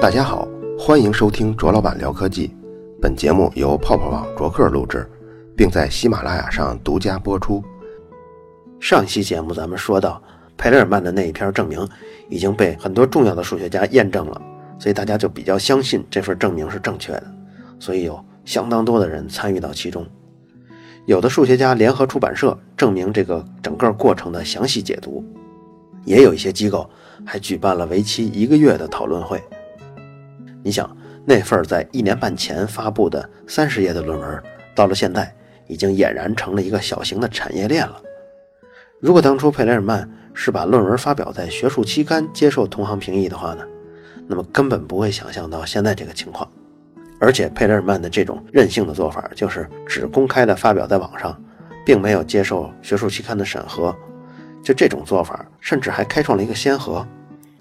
大家好，欢迎收听卓老板聊科技。本节目由泡泡网卓克录制，并在喜马拉雅上独家播出。上期节目咱们说到，佩雷尔曼的那一篇证明已经被很多重要的数学家验证了，所以大家就比较相信这份证明是正确的。所以有相当多的人参与到其中，有的数学家联合出版社证明这个整个过程的详细解读，也有一些机构还举办了为期一个月的讨论会。你想，那份在一年半前发布的三十页的论文，到了现在已经俨然成了一个小型的产业链了。如果当初佩雷尔曼是把论文发表在学术期刊，接受同行评议的话呢，那么根本不会想象到现在这个情况。而且佩雷尔曼的这种任性的做法，就是只公开的发表在网上，并没有接受学术期刊的审核。就这种做法，甚至还开创了一个先河，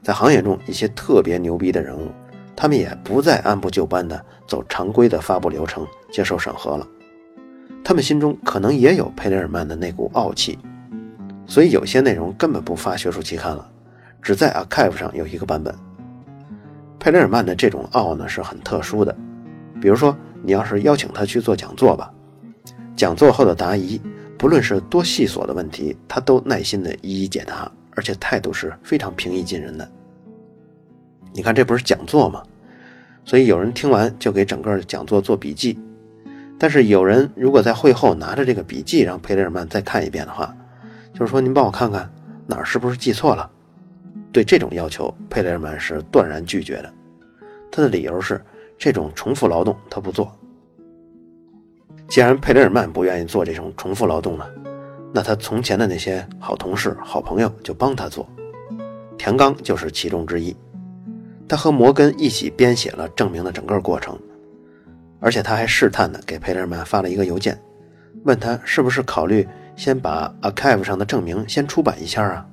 在行业中一些特别牛逼的人物。他们也不再按部就班地走常规的发布流程接受审核了，他们心中可能也有佩雷尔曼的那股傲气，所以有些内容根本不发学术期刊了，只在 Archive 上有一个版本。佩雷尔曼的这种傲呢是很特殊的，比如说你要是邀请他去做讲座吧，讲座后的答疑，不论是多细琐的问题，他都耐心地一一解答，而且态度是非常平易近人的。你看，这不是讲座吗？所以有人听完就给整个讲座做笔记。但是有人如果在会后拿着这个笔记让佩雷尔曼再看一遍的话，就是说您帮我看看哪儿是不是记错了。对这种要求，佩雷尔曼是断然拒绝的。他的理由是这种重复劳动他不做。既然佩雷尔曼不愿意做这种重复劳动了，那他从前的那些好同事、好朋友就帮他做。田刚就是其中之一。他和摩根一起编写了证明的整个过程，而且他还试探的给佩雷曼发了一个邮件，问他是不是考虑先把 Archive 上的证明先出版一下啊？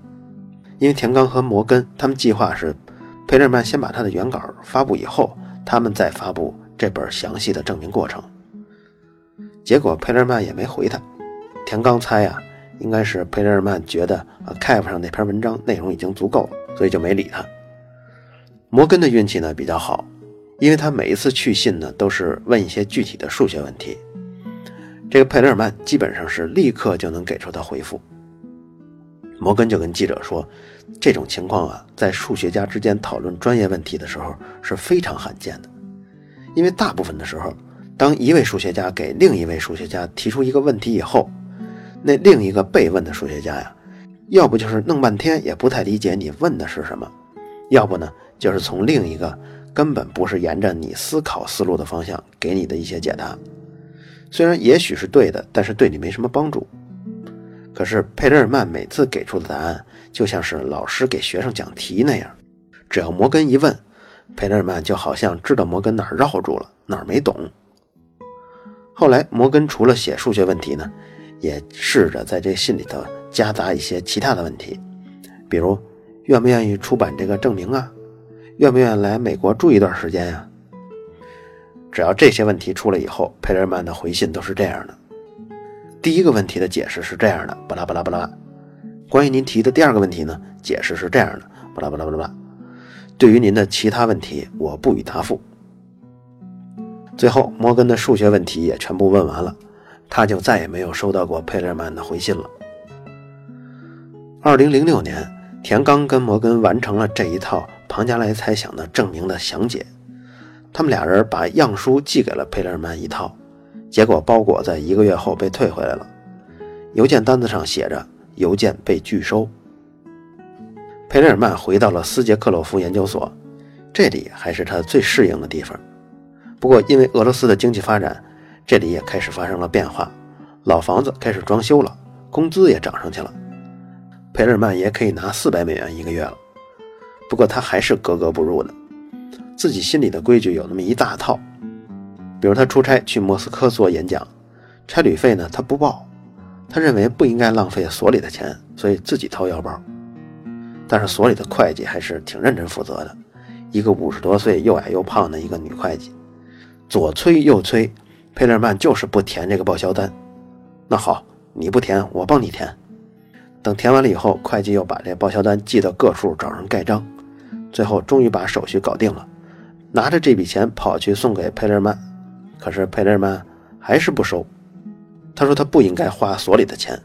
因为田刚和摩根他们计划是，佩雷曼先把他的原稿发布以后，他们再发布这本详细的证明过程。结果佩雷曼也没回他，田刚猜呀，应该是佩雷曼觉得 Archive 上那篇文章内容已经足够了，所以就没理他。摩根的运气呢比较好，因为他每一次去信呢都是问一些具体的数学问题，这个佩雷尔曼基本上是立刻就能给出他回复。摩根就跟记者说，这种情况啊，在数学家之间讨论专业问题的时候是非常罕见的，因为大部分的时候，当一位数学家给另一位数学家提出一个问题以后，那另一个被问的数学家呀，要不就是弄半天也不太理解你问的是什么，要不呢？就是从另一个根本不是沿着你思考思路的方向给你的一些解答，虽然也许是对的，但是对你没什么帮助。可是佩雷尔曼每次给出的答案就像是老师给学生讲题那样，只要摩根一问，佩雷尔曼就好像知道摩根哪儿绕住了，哪儿没懂。后来摩根除了写数学问题呢，也试着在这信里头夹杂一些其他的问题，比如愿不愿意出版这个证明啊？愿不愿意来美国住一段时间呀？只要这些问题出来以后，佩雷曼的回信都是这样的。第一个问题的解释是这样的：巴拉巴拉巴拉。关于您提的第二个问题呢，解释是这样的：巴拉巴拉巴拉。对于您的其他问题，我不予答复。最后，摩根的数学问题也全部问完了，他就再也没有收到过佩雷曼的回信了。二零零六年，田刚跟摩根完成了这一套。庞加莱猜想的证明的详解，他们俩人把样书寄给了佩雷尔曼一套，结果包裹在一个月后被退回来了，邮件单子上写着“邮件被拒收”。佩雷尔曼回到了斯捷克洛夫研究所，这里还是他最适应的地方。不过因为俄罗斯的经济发展，这里也开始发生了变化，老房子开始装修了，工资也涨上去了，佩雷尔曼也可以拿四百美元一个月了。不过他还是格格不入的，自己心里的规矩有那么一大套，比如他出差去莫斯科做演讲，差旅费呢他不报，他认为不应该浪费所里的钱，所以自己掏腰包。但是所里的会计还是挺认真负责的，一个五十多岁又矮又胖的一个女会计，左催右催，佩勒曼就是不填这个报销单。那好，你不填，我帮你填。等填完了以后，会计又把这报销单寄到各处找人盖章。最后终于把手续搞定了，拿着这笔钱跑去送给佩勒尔曼，可是佩勒尔曼还是不收。他说他不应该花所里的钱。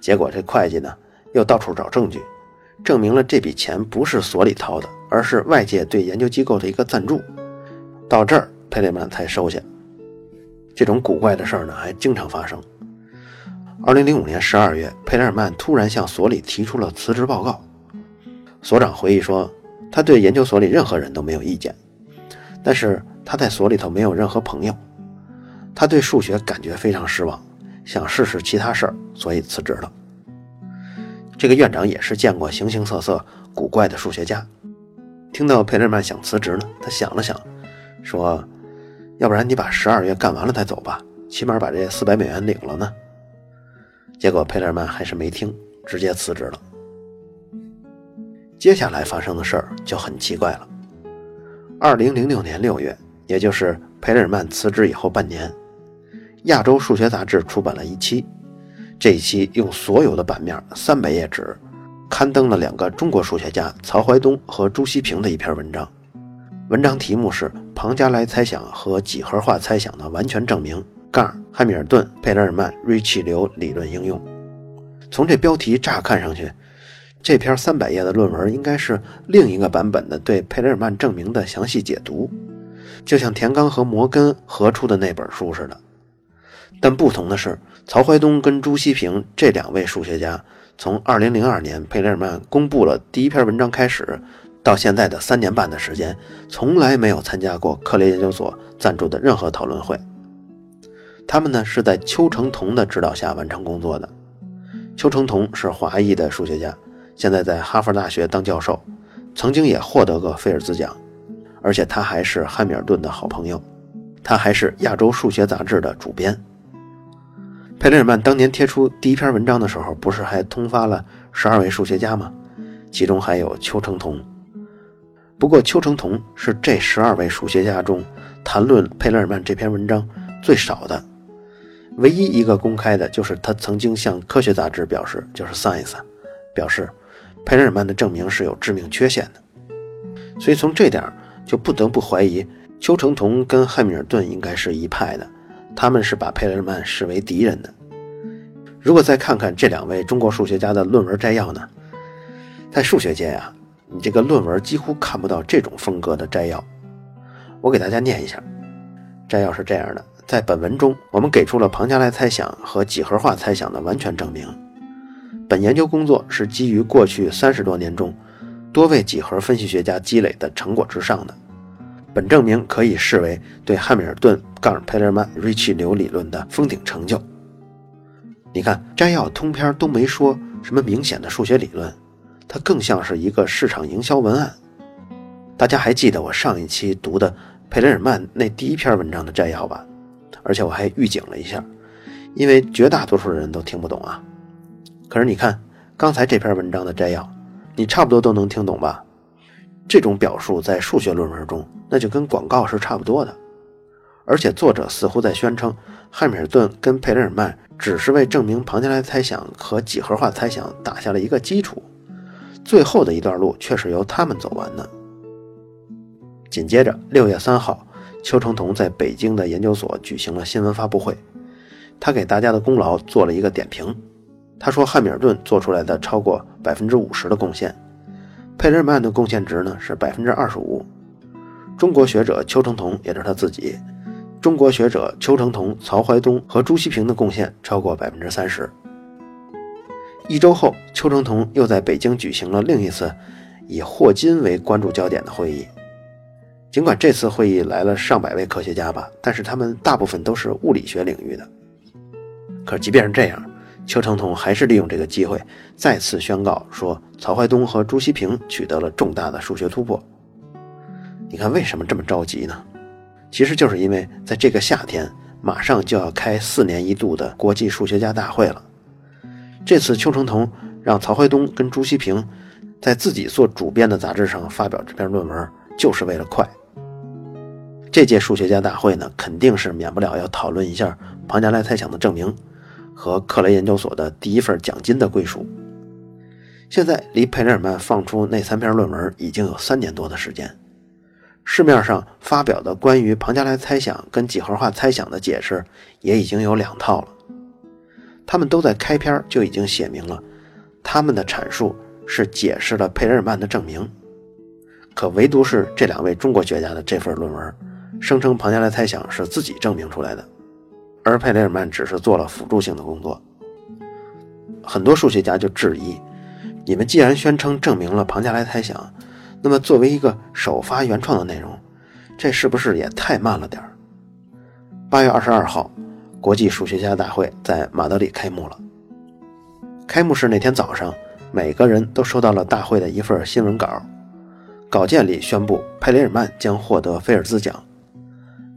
结果这会计呢又到处找证据，证明了这笔钱不是所里掏的，而是外界对研究机构的一个赞助。到这儿，佩勒尔曼才收下。这种古怪的事儿呢还经常发生。二零零五年十二月，佩勒尔曼突然向所里提出了辞职报告。所长回忆说，他对研究所里任何人都没有意见，但是他在所里头没有任何朋友。他对数学感觉非常失望，想试试其他事儿，所以辞职了。这个院长也是见过形形色色古怪的数学家，听到佩勒尔曼想辞职呢，他想了想，说：“要不然你把十二月干完了再走吧，起码把这四百美元领了呢。”结果佩勒尔曼还是没听，直接辞职了。接下来发生的事儿就很奇怪了。二零零六年六月，也就是佩雷尔曼辞职以后半年，《亚洲数学杂志》出版了一期，这一期用所有的版面三百页纸，刊登了两个中国数学家曹怀东和朱希平的一篇文章。文章题目是《庞加莱猜想和几何化猜想的完全证明》。杠汉密尔顿佩雷尔曼瑞气流理论应用。从这标题乍看上去，这篇三百页的论文应该是另一个版本的对佩雷尔曼证明的详细解读，就像田刚和摩根合出的那本书似的。但不同的是，曹怀东跟朱希平这两位数学家，从2002年佩雷尔曼公布了第一篇文章开始，到现在的三年半的时间，从来没有参加过克雷研究所赞助的任何讨论会。他们呢是在邱成桐的指导下完成工作的。邱成桐是华裔的数学家，现在在哈佛大学当教授，曾经也获得过菲尔兹奖，而且他还是汉密尔顿的好朋友，他还是《亚洲数学杂志》的主编。佩雷尔曼当年贴出第一篇文章的时候，不是还通发了十二位数学家吗？其中还有邱成桐。不过邱成桐是这十二位数学家中谈论佩雷尔曼这篇文章最少的。唯一一个公开的就是他曾经向科学杂志表示，就是 Science，表示佩雷尔曼的证明是有致命缺陷的。所以从这点就不得不怀疑邱成桐跟汉密尔顿应该是一派的，他们是把佩雷尔曼视为敌人的。如果再看看这两位中国数学家的论文摘要呢，在数学界呀，你这个论文几乎看不到这种风格的摘要。我给大家念一下，摘要是这样的。在本文中，我们给出了庞加莱猜想和几何化猜想的完全证明。本研究工作是基于过去三十多年中多位几何分析学家积累的成果之上的。本证明可以视为对汉密尔顿杠佩勒曼瑞气流理论的封顶成就。你看，摘要通篇都没说什么明显的数学理论，它更像是一个市场营销文案。大家还记得我上一期读的佩雷尔曼那第一篇文章的摘要吧？而且我还预警了一下，因为绝大多数人都听不懂啊。可是你看刚才这篇文章的摘要，你差不多都能听懂吧？这种表述在数学论文中，那就跟广告是差不多的。而且作者似乎在宣称，汉密尔顿跟佩雷尔曼只是为证明庞加莱猜想和几何化猜想打下了一个基础，最后的一段路却是由他们走完的。紧接着，六月三号。邱成桐在北京的研究所举行了新闻发布会，他给大家的功劳做了一个点评。他说，汉密尔顿做出来的超过百分之五十的贡献，佩雷曼的贡献值呢是百分之二十五。中国学者邱成桐，也是他自己，中国学者邱成桐、曹怀东和朱希平的贡献超过百分之三十。一周后，邱成桐又在北京举行了另一次以霍金为关注焦点的会议。尽管这次会议来了上百位科学家吧，但是他们大部分都是物理学领域的。可即便是这样，邱成桐还是利用这个机会再次宣告说，曹怀东和朱希平取得了重大的数学突破。你看为什么这么着急呢？其实就是因为在这个夏天，马上就要开四年一度的国际数学家大会了。这次邱成桐让曹怀东跟朱希平在自己做主编的杂志上发表这篇论文，就是为了快。这届数学家大会呢，肯定是免不了要讨论一下庞加莱猜想的证明和克雷研究所的第一份奖金的归属。现在离佩雷尔曼放出那三篇论文已经有三年多的时间，市面上发表的关于庞加莱猜想跟几何化猜想的解释也已经有两套了。他们都在开篇就已经写明了，他们的阐述是解释了佩雷尔曼的证明。可唯独是这两位中国学家的这份论文，声称庞加莱猜想是自己证明出来的，而佩雷尔曼只是做了辅助性的工作。很多数学家就质疑：你们既然宣称证明了庞加莱猜想，那么作为一个首发原创的内容，这是不是也太慢了点儿？八月二十二号，国际数学家大会在马德里开幕了。开幕式那天早上，每个人都收到了大会的一份新闻稿。稿件里宣布，佩雷尔曼将获得菲尔兹奖。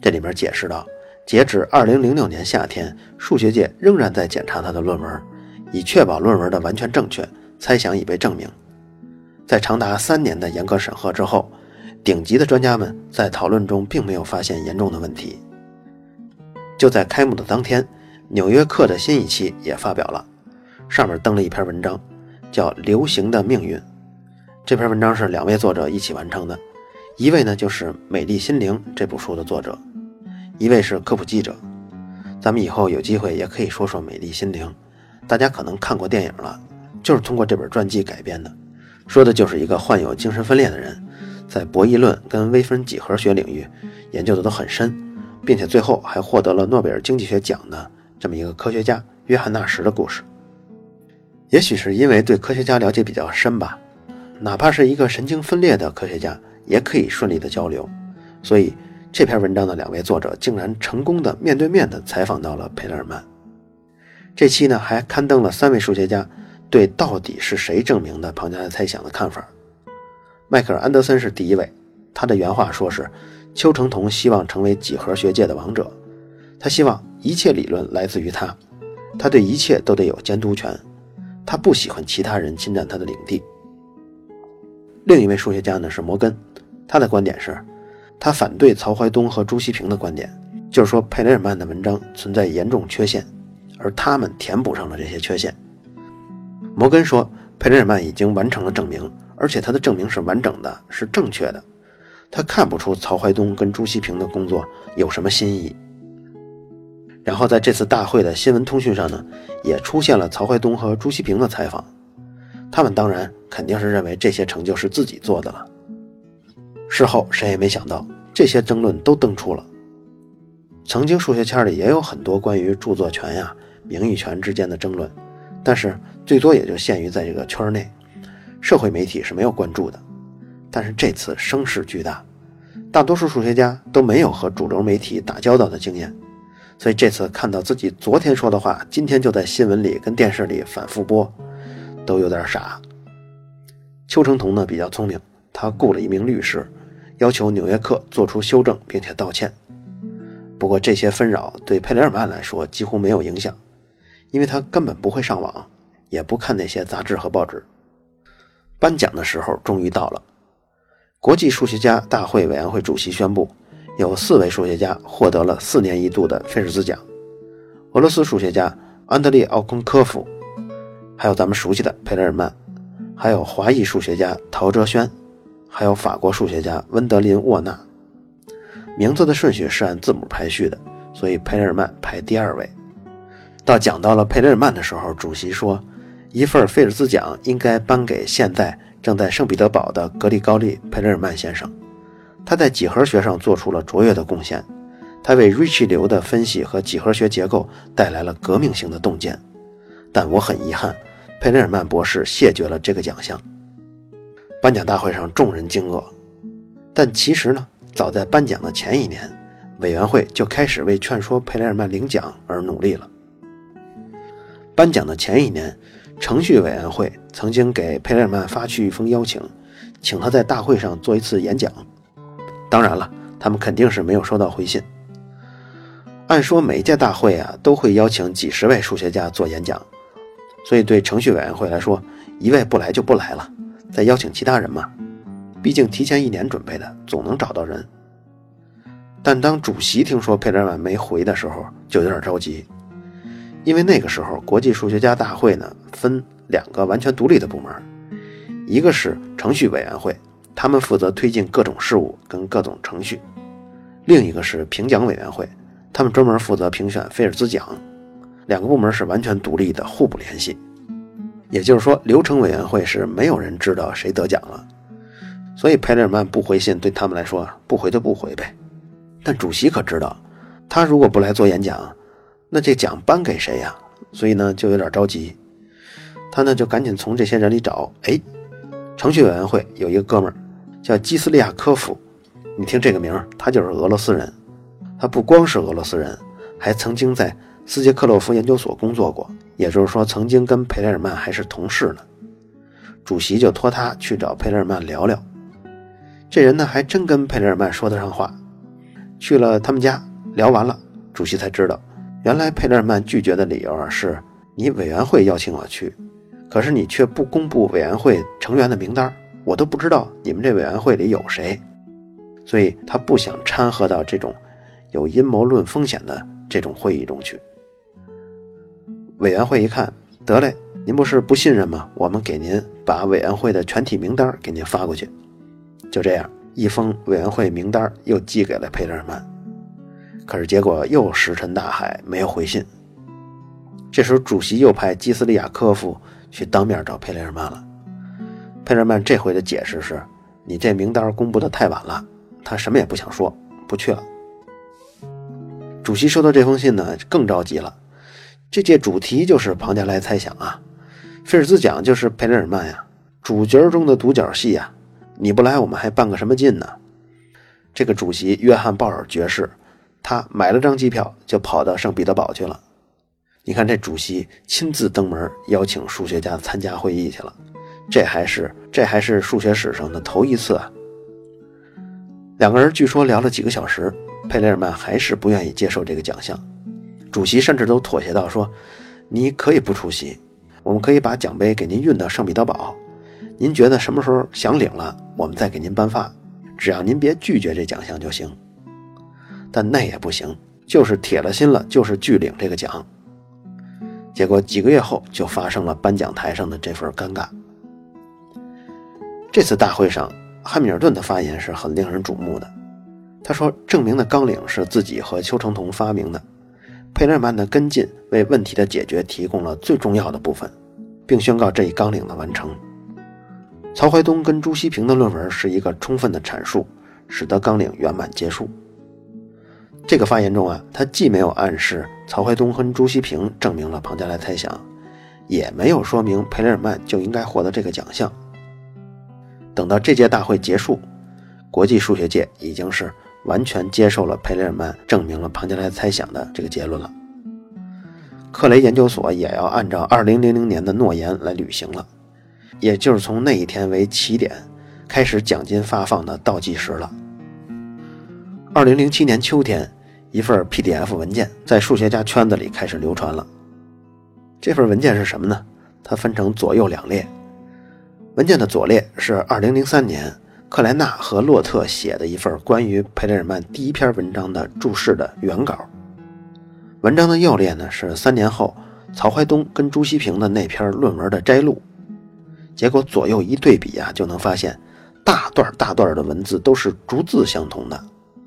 这里面解释到，截止2006年夏天，数学界仍然在检查他的论文，以确保论文的完全正确。猜想已被证明。在长达三年的严格审核之后，顶级的专家们在讨论中并没有发现严重的问题。就在开幕的当天，《纽约客》的新一期也发表了，上面登了一篇文章，叫《流行的命运》。这篇文章是两位作者一起完成的，一位呢就是《美丽心灵》这部书的作者，一位是科普记者。咱们以后有机会也可以说说《美丽心灵》，大家可能看过电影了，就是通过这本传记改编的，说的就是一个患有精神分裂的人，在博弈论跟微分几何学领域研究的都很深，并且最后还获得了诺贝尔经济学奖的这么一个科学家约翰纳什的故事。也许是因为对科学家了解比较深吧。哪怕是一个神经分裂的科学家，也可以顺利的交流。所以这篇文章的两位作者竟然成功的面对面的采访到了佩勒尔曼。这期呢还刊登了三位数学家对到底是谁证明的庞加莱猜想的看法。迈克尔·安德森是第一位，他的原话说是：邱成桐希望成为几何学界的王者，他希望一切理论来自于他，他对一切都得有监督权，他不喜欢其他人侵占他的领地。另一位数学家呢是摩根，他的观点是，他反对曹怀东和朱熹平的观点，就是说佩雷尔曼的文章存在严重缺陷，而他们填补上了这些缺陷。摩根说，佩雷尔曼已经完成了证明，而且他的证明是完整的，是正确的，他看不出曹怀东跟朱熹平的工作有什么新意。然后在这次大会的新闻通讯上呢，也出现了曹怀东和朱熹平的采访。他们当然肯定是认为这些成就是自己做的了。事后谁也没想到，这些争论都登出了。曾经数学圈里也有很多关于著作权呀、名誉权之间的争论，但是最多也就限于在这个圈内，社会媒体是没有关注的。但是这次声势巨大，大多数数学家都没有和主流媒体打交道的经验，所以这次看到自己昨天说的话，今天就在新闻里跟电视里反复播。都有点傻。邱成桐呢比较聪明，他雇了一名律师，要求《纽约客》做出修正并且道歉。不过这些纷扰对佩雷尔曼来说几乎没有影响，因为他根本不会上网，也不看那些杂志和报纸。颁奖的时候终于到了，国际数学家大会委员会主席宣布，有四位数学家获得了四年一度的菲尔兹奖：俄罗斯数学家安德烈·奥昆科夫。还有咱们熟悉的佩雷尔曼，还有华裔数学家陶哲轩，还有法国数学家温德林沃纳。名字的顺序是按字母排序的，所以佩雷尔曼排第二位。到讲到了佩雷尔曼的时候，主席说，一份菲尔兹奖应该颁给现在正在圣彼得堡的格里高利·佩雷尔曼先生。他在几何学上做出了卓越的贡献，他为瑞奇流的分析和几何学结构带来了革命性的洞见。但我很遗憾。佩雷尔曼博士谢绝了这个奖项。颁奖大会上，众人惊愕。但其实呢，早在颁奖的前一年，委员会就开始为劝说佩雷尔曼领奖而努力了。颁奖的前一年，程序委员会曾经给佩雷尔曼发去一封邀请，请他在大会上做一次演讲。当然了，他们肯定是没有收到回信。按说，每一届大会啊，都会邀请几十位数学家做演讲。所以，对程序委员会来说，一位不来就不来了，再邀请其他人嘛。毕竟提前一年准备的，总能找到人。但当主席听说佩雷尔曼没回的时候，就有点着急，因为那个时候国际数学家大会呢分两个完全独立的部门，一个是程序委员会，他们负责推进各种事务跟各种程序；另一个是评奖委员会，他们专门负责评选菲尔兹奖。两个部门是完全独立的，互不联系。也就是说，流程委员会是没有人知道谁得奖了，所以佩雷尔曼不回信对他们来说不回就不回呗。但主席可知道，他如果不来做演讲，那这奖颁给谁呀？所以呢，就有点着急。他呢就赶紧从这些人里找，哎，程序委员会有一个哥们儿叫基斯利亚科夫，你听这个名儿，他就是俄罗斯人。他不光是俄罗斯人，还曾经在。斯捷克洛夫研究所工作过，也就是说，曾经跟佩雷尔曼还是同事呢。主席就托他去找佩雷尔曼聊聊。这人呢，还真跟佩雷尔曼说得上话。去了他们家，聊完了，主席才知道，原来佩雷尔曼拒绝的理由啊，是你委员会邀请我去，可是你却不公布委员会成员的名单，我都不知道你们这委员会里有谁，所以他不想掺和到这种有阴谋论风险的这种会议中去。委员会一看，得嘞，您不是不信任吗？我们给您把委员会的全体名单给您发过去。就这样，一封委员会名单又寄给了佩雷尔曼。可是结果又石沉大海，没有回信。这时候，主席又派基斯利亚科夫去当面找佩雷尔曼了。佩雷尔曼这回的解释是：你这名单公布的太晚了，他什么也不想说，不去了。主席收到这封信呢，更着急了。这届主题就是庞加莱猜想啊，菲尔兹奖就是佩雷尔曼呀，主角中的独角戏呀，你不来我们还办个什么劲呢？这个主席约翰鲍尔爵士，他买了张机票就跑到圣彼得堡去了。你看这主席亲自登门邀请数学家参加会议去了，这还是这还是数学史上的头一次啊。两个人据说聊了几个小时，佩雷尔曼还是不愿意接受这个奖项。主席甚至都妥协到说：“你可以不出席，我们可以把奖杯给您运到圣彼得堡。您觉得什么时候想领了，我们再给您颁发，只要您别拒绝这奖项就行。但那也不行，就是铁了心了，就是拒领这个奖。结果几个月后就发生了颁奖台上的这份尴尬。这次大会上，汉密尔顿的发言是很令人瞩目的。他说：证明的纲领是自己和邱成桐发明的。”佩勒尔曼的跟进为问题的解决提供了最重要的部分，并宣告这一纲领的完成。曹怀东跟朱希平的论文是一个充分的阐述，使得纲领圆满结束。这个发言中啊，他既没有暗示曹怀东和朱希平证明了庞加莱猜想，也没有说明佩勒尔曼就应该获得这个奖项。等到这届大会结束，国际数学界已经是。完全接受了佩雷尔曼证明了庞加莱猜想的这个结论了。克雷研究所也要按照2000年的诺言来履行了，也就是从那一天为起点，开始奖金发放的倒计时了。2007年秋天，一份 PDF 文件在数学家圈子里开始流传了。这份文件是什么呢？它分成左右两列，文件的左列是2003年。克莱纳和洛特写的一份关于佩雷尔曼第一篇文章的注释的原稿。文章的右列呢是三年后曹怀东跟朱希平的那篇论文的摘录。结果左右一对比啊，就能发现大段大段的文字都是逐字相同的，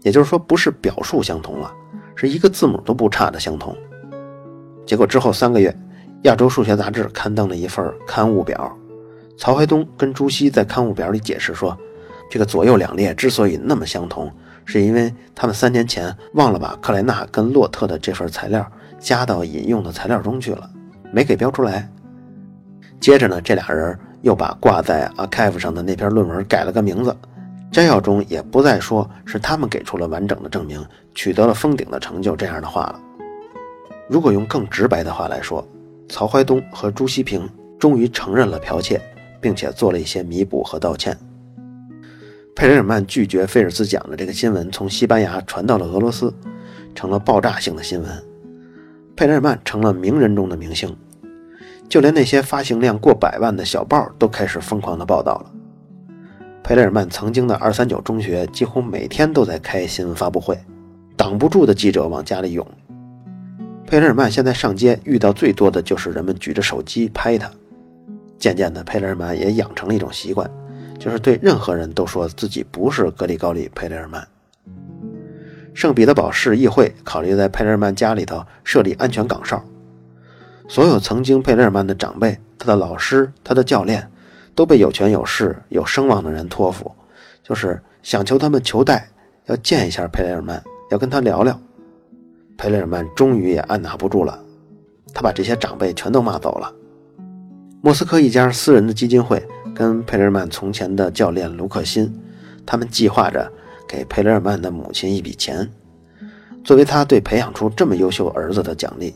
也就是说不是表述相同了，是一个字母都不差的相同。结果之后三个月，《亚洲数学杂志》刊登了一份刊物表，曹怀东跟朱熹在刊物表里解释说。这个左右两列之所以那么相同，是因为他们三年前忘了把克莱纳跟洛特的这份材料加到引用的材料中去了，没给标出来。接着呢，这俩人又把挂在 Archive 上的那篇论文改了个名字，摘要中也不再说是他们给出了完整的证明，取得了封顶的成就这样的话了。如果用更直白的话来说，曹怀东和朱希平终于承认了剽窃，并且做了一些弥补和道歉。佩雷尔曼拒绝菲尔兹奖的这个新闻从西班牙传到了俄罗斯，成了爆炸性的新闻。佩雷尔曼成了名人中的明星，就连那些发行量过百万的小报都开始疯狂的报道了。佩雷尔曼曾经的二三九中学几乎每天都在开新闻发布会，挡不住的记者往家里涌。佩雷尔曼现在上街遇到最多的就是人们举着手机拍他。渐渐的，佩雷尔曼也养成了一种习惯。就是对任何人都说自己不是格里高利·佩雷尔曼。圣彼得堡市议会考虑在佩雷尔曼家里头设立安全岗哨，所有曾经佩雷尔曼的长辈、他的老师、他的教练，都被有权有势、有声望的人托付，就是想求他们求带，要见一下佩雷尔曼，要跟他聊聊。佩雷尔曼终于也按捺不住了，他把这些长辈全都骂走了。莫斯科一家私人的基金会跟佩雷尔曼从前的教练卢克辛，他们计划着。给佩雷尔曼的母亲一笔钱，作为他对培养出这么优秀儿子的奖励。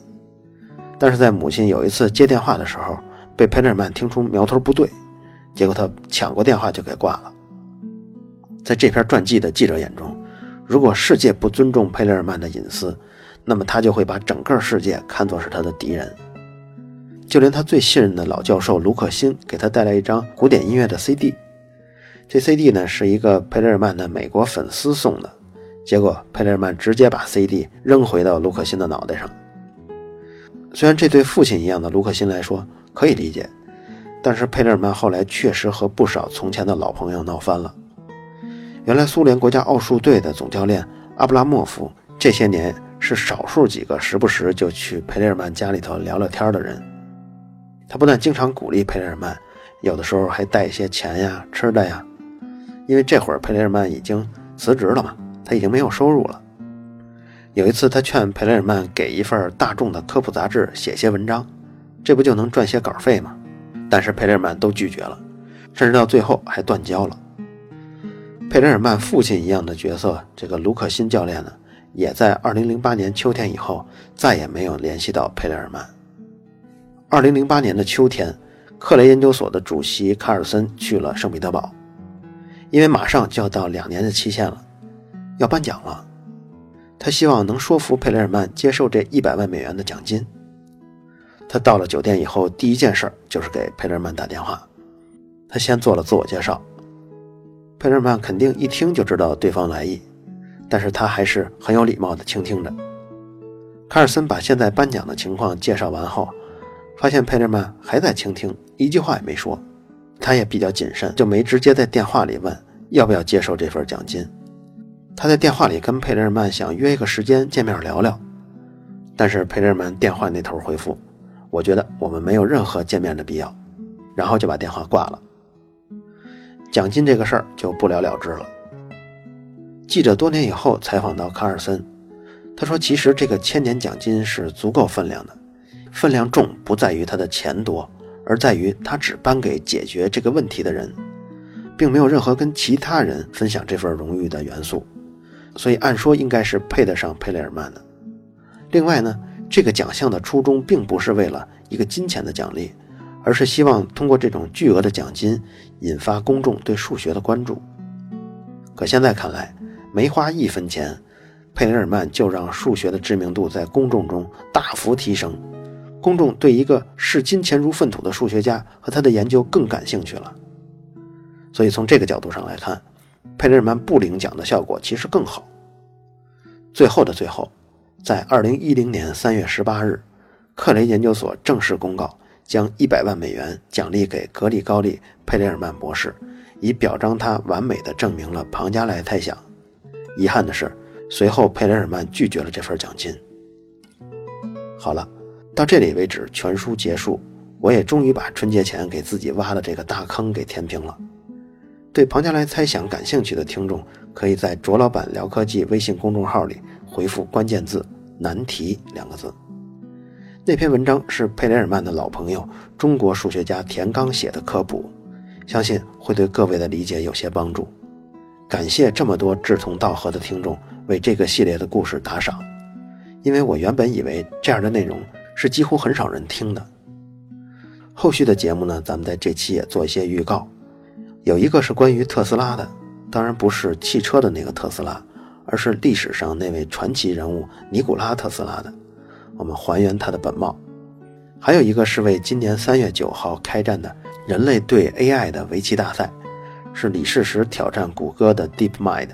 但是在母亲有一次接电话的时候，被佩雷尔曼听出苗头不对，结果他抢过电话就给挂了。在这篇传记的记者眼中，如果世界不尊重佩雷尔曼的隐私，那么他就会把整个世界看作是他的敌人。就连他最信任的老教授卢克辛给他带来一张古典音乐的 CD。这 CD 呢是一个佩雷尔曼的美国粉丝送的，结果佩雷尔曼直接把 CD 扔回到卢克辛的脑袋上。虽然这对父亲一样的卢克辛来说可以理解，但是佩雷尔曼后来确实和不少从前的老朋友闹翻了。原来苏联国家奥数队的总教练阿布拉莫夫这些年是少数几个时不时就去佩雷尔曼家里头聊聊天的人。他不但经常鼓励佩雷尔曼，有的时候还带一些钱呀、吃的呀。因为这会儿佩雷尔曼已经辞职了嘛，他已经没有收入了。有一次，他劝佩雷尔曼给一份大众的科普杂志写些文章，这不就能赚些稿费吗？但是佩雷尔曼都拒绝了，甚至到最后还断交了。佩雷尔曼父亲一样的角色，这个卢克辛教练呢，也在2008年秋天以后再也没有联系到佩雷尔曼。2008年的秋天，克雷研究所的主席卡尔森去了圣彼得堡。因为马上就要到两年的期限了，要颁奖了，他希望能说服佩雷尔曼接受这一百万美元的奖金。他到了酒店以后，第一件事就是给佩雷尔曼打电话。他先做了自我介绍，佩雷尔曼肯定一听就知道对方来意，但是他还是很有礼貌地倾听着。卡尔森把现在颁奖的情况介绍完后，发现佩雷尔曼还在倾听，一句话也没说。他也比较谨慎，就没直接在电话里问要不要接受这份奖金。他在电话里跟佩雷尔曼想约一个时间见面聊聊，但是佩雷尔曼电话那头回复：“我觉得我们没有任何见面的必要。”然后就把电话挂了。奖金这个事儿就不了了之了。记者多年以后采访到卡尔森，他说：“其实这个千年奖金是足够分量的，分量重不在于他的钱多。”而在于他只颁给解决这个问题的人，并没有任何跟其他人分享这份荣誉的元素，所以按说应该是配得上佩雷尔曼的。另外呢，这个奖项的初衷并不是为了一个金钱的奖励，而是希望通过这种巨额的奖金引发公众对数学的关注。可现在看来，没花一分钱，佩雷尔曼就让数学的知名度在公众中大幅提升。公众对一个视金钱如粪土的数学家和他的研究更感兴趣了，所以从这个角度上来看，佩雷尔曼不领奖的效果其实更好。最后的最后，在二零一零年三月十八日，克雷研究所正式公告将一百万美元奖励给格里高利·佩雷尔曼博士，以表彰他完美的证明了庞加莱猜想。遗憾的是，随后佩雷尔曼拒绝了这份奖金。好了。到这里为止，全书结束，我也终于把春节前给自己挖的这个大坑给填平了。对庞加莱猜想感兴趣的听众，可以在卓老板聊科技微信公众号里回复关键字“难题”两个字。那篇文章是佩雷尔曼的老朋友中国数学家田刚写的科普，相信会对各位的理解有些帮助。感谢这么多志同道合的听众为这个系列的故事打赏，因为我原本以为这样的内容。是几乎很少人听的。后续的节目呢，咱们在这期也做一些预告。有一个是关于特斯拉的，当然不是汽车的那个特斯拉，而是历史上那位传奇人物尼古拉特斯拉的。我们还原他的本貌。还有一个是为今年三月九号开战的人类对 AI 的围棋大赛，是李世石挑战谷歌的 DeepMind。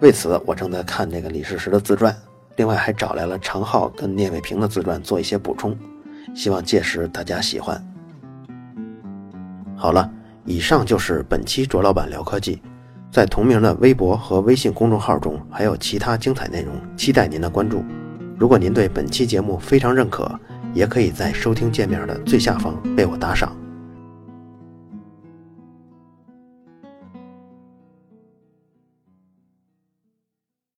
为此，我正在看这个李世石的自传。另外还找来了常浩跟聂卫平的自传做一些补充，希望届时大家喜欢。好了，以上就是本期卓老板聊科技，在同名的微博和微信公众号中还有其他精彩内容，期待您的关注。如果您对本期节目非常认可，也可以在收听界面的最下方为我打赏。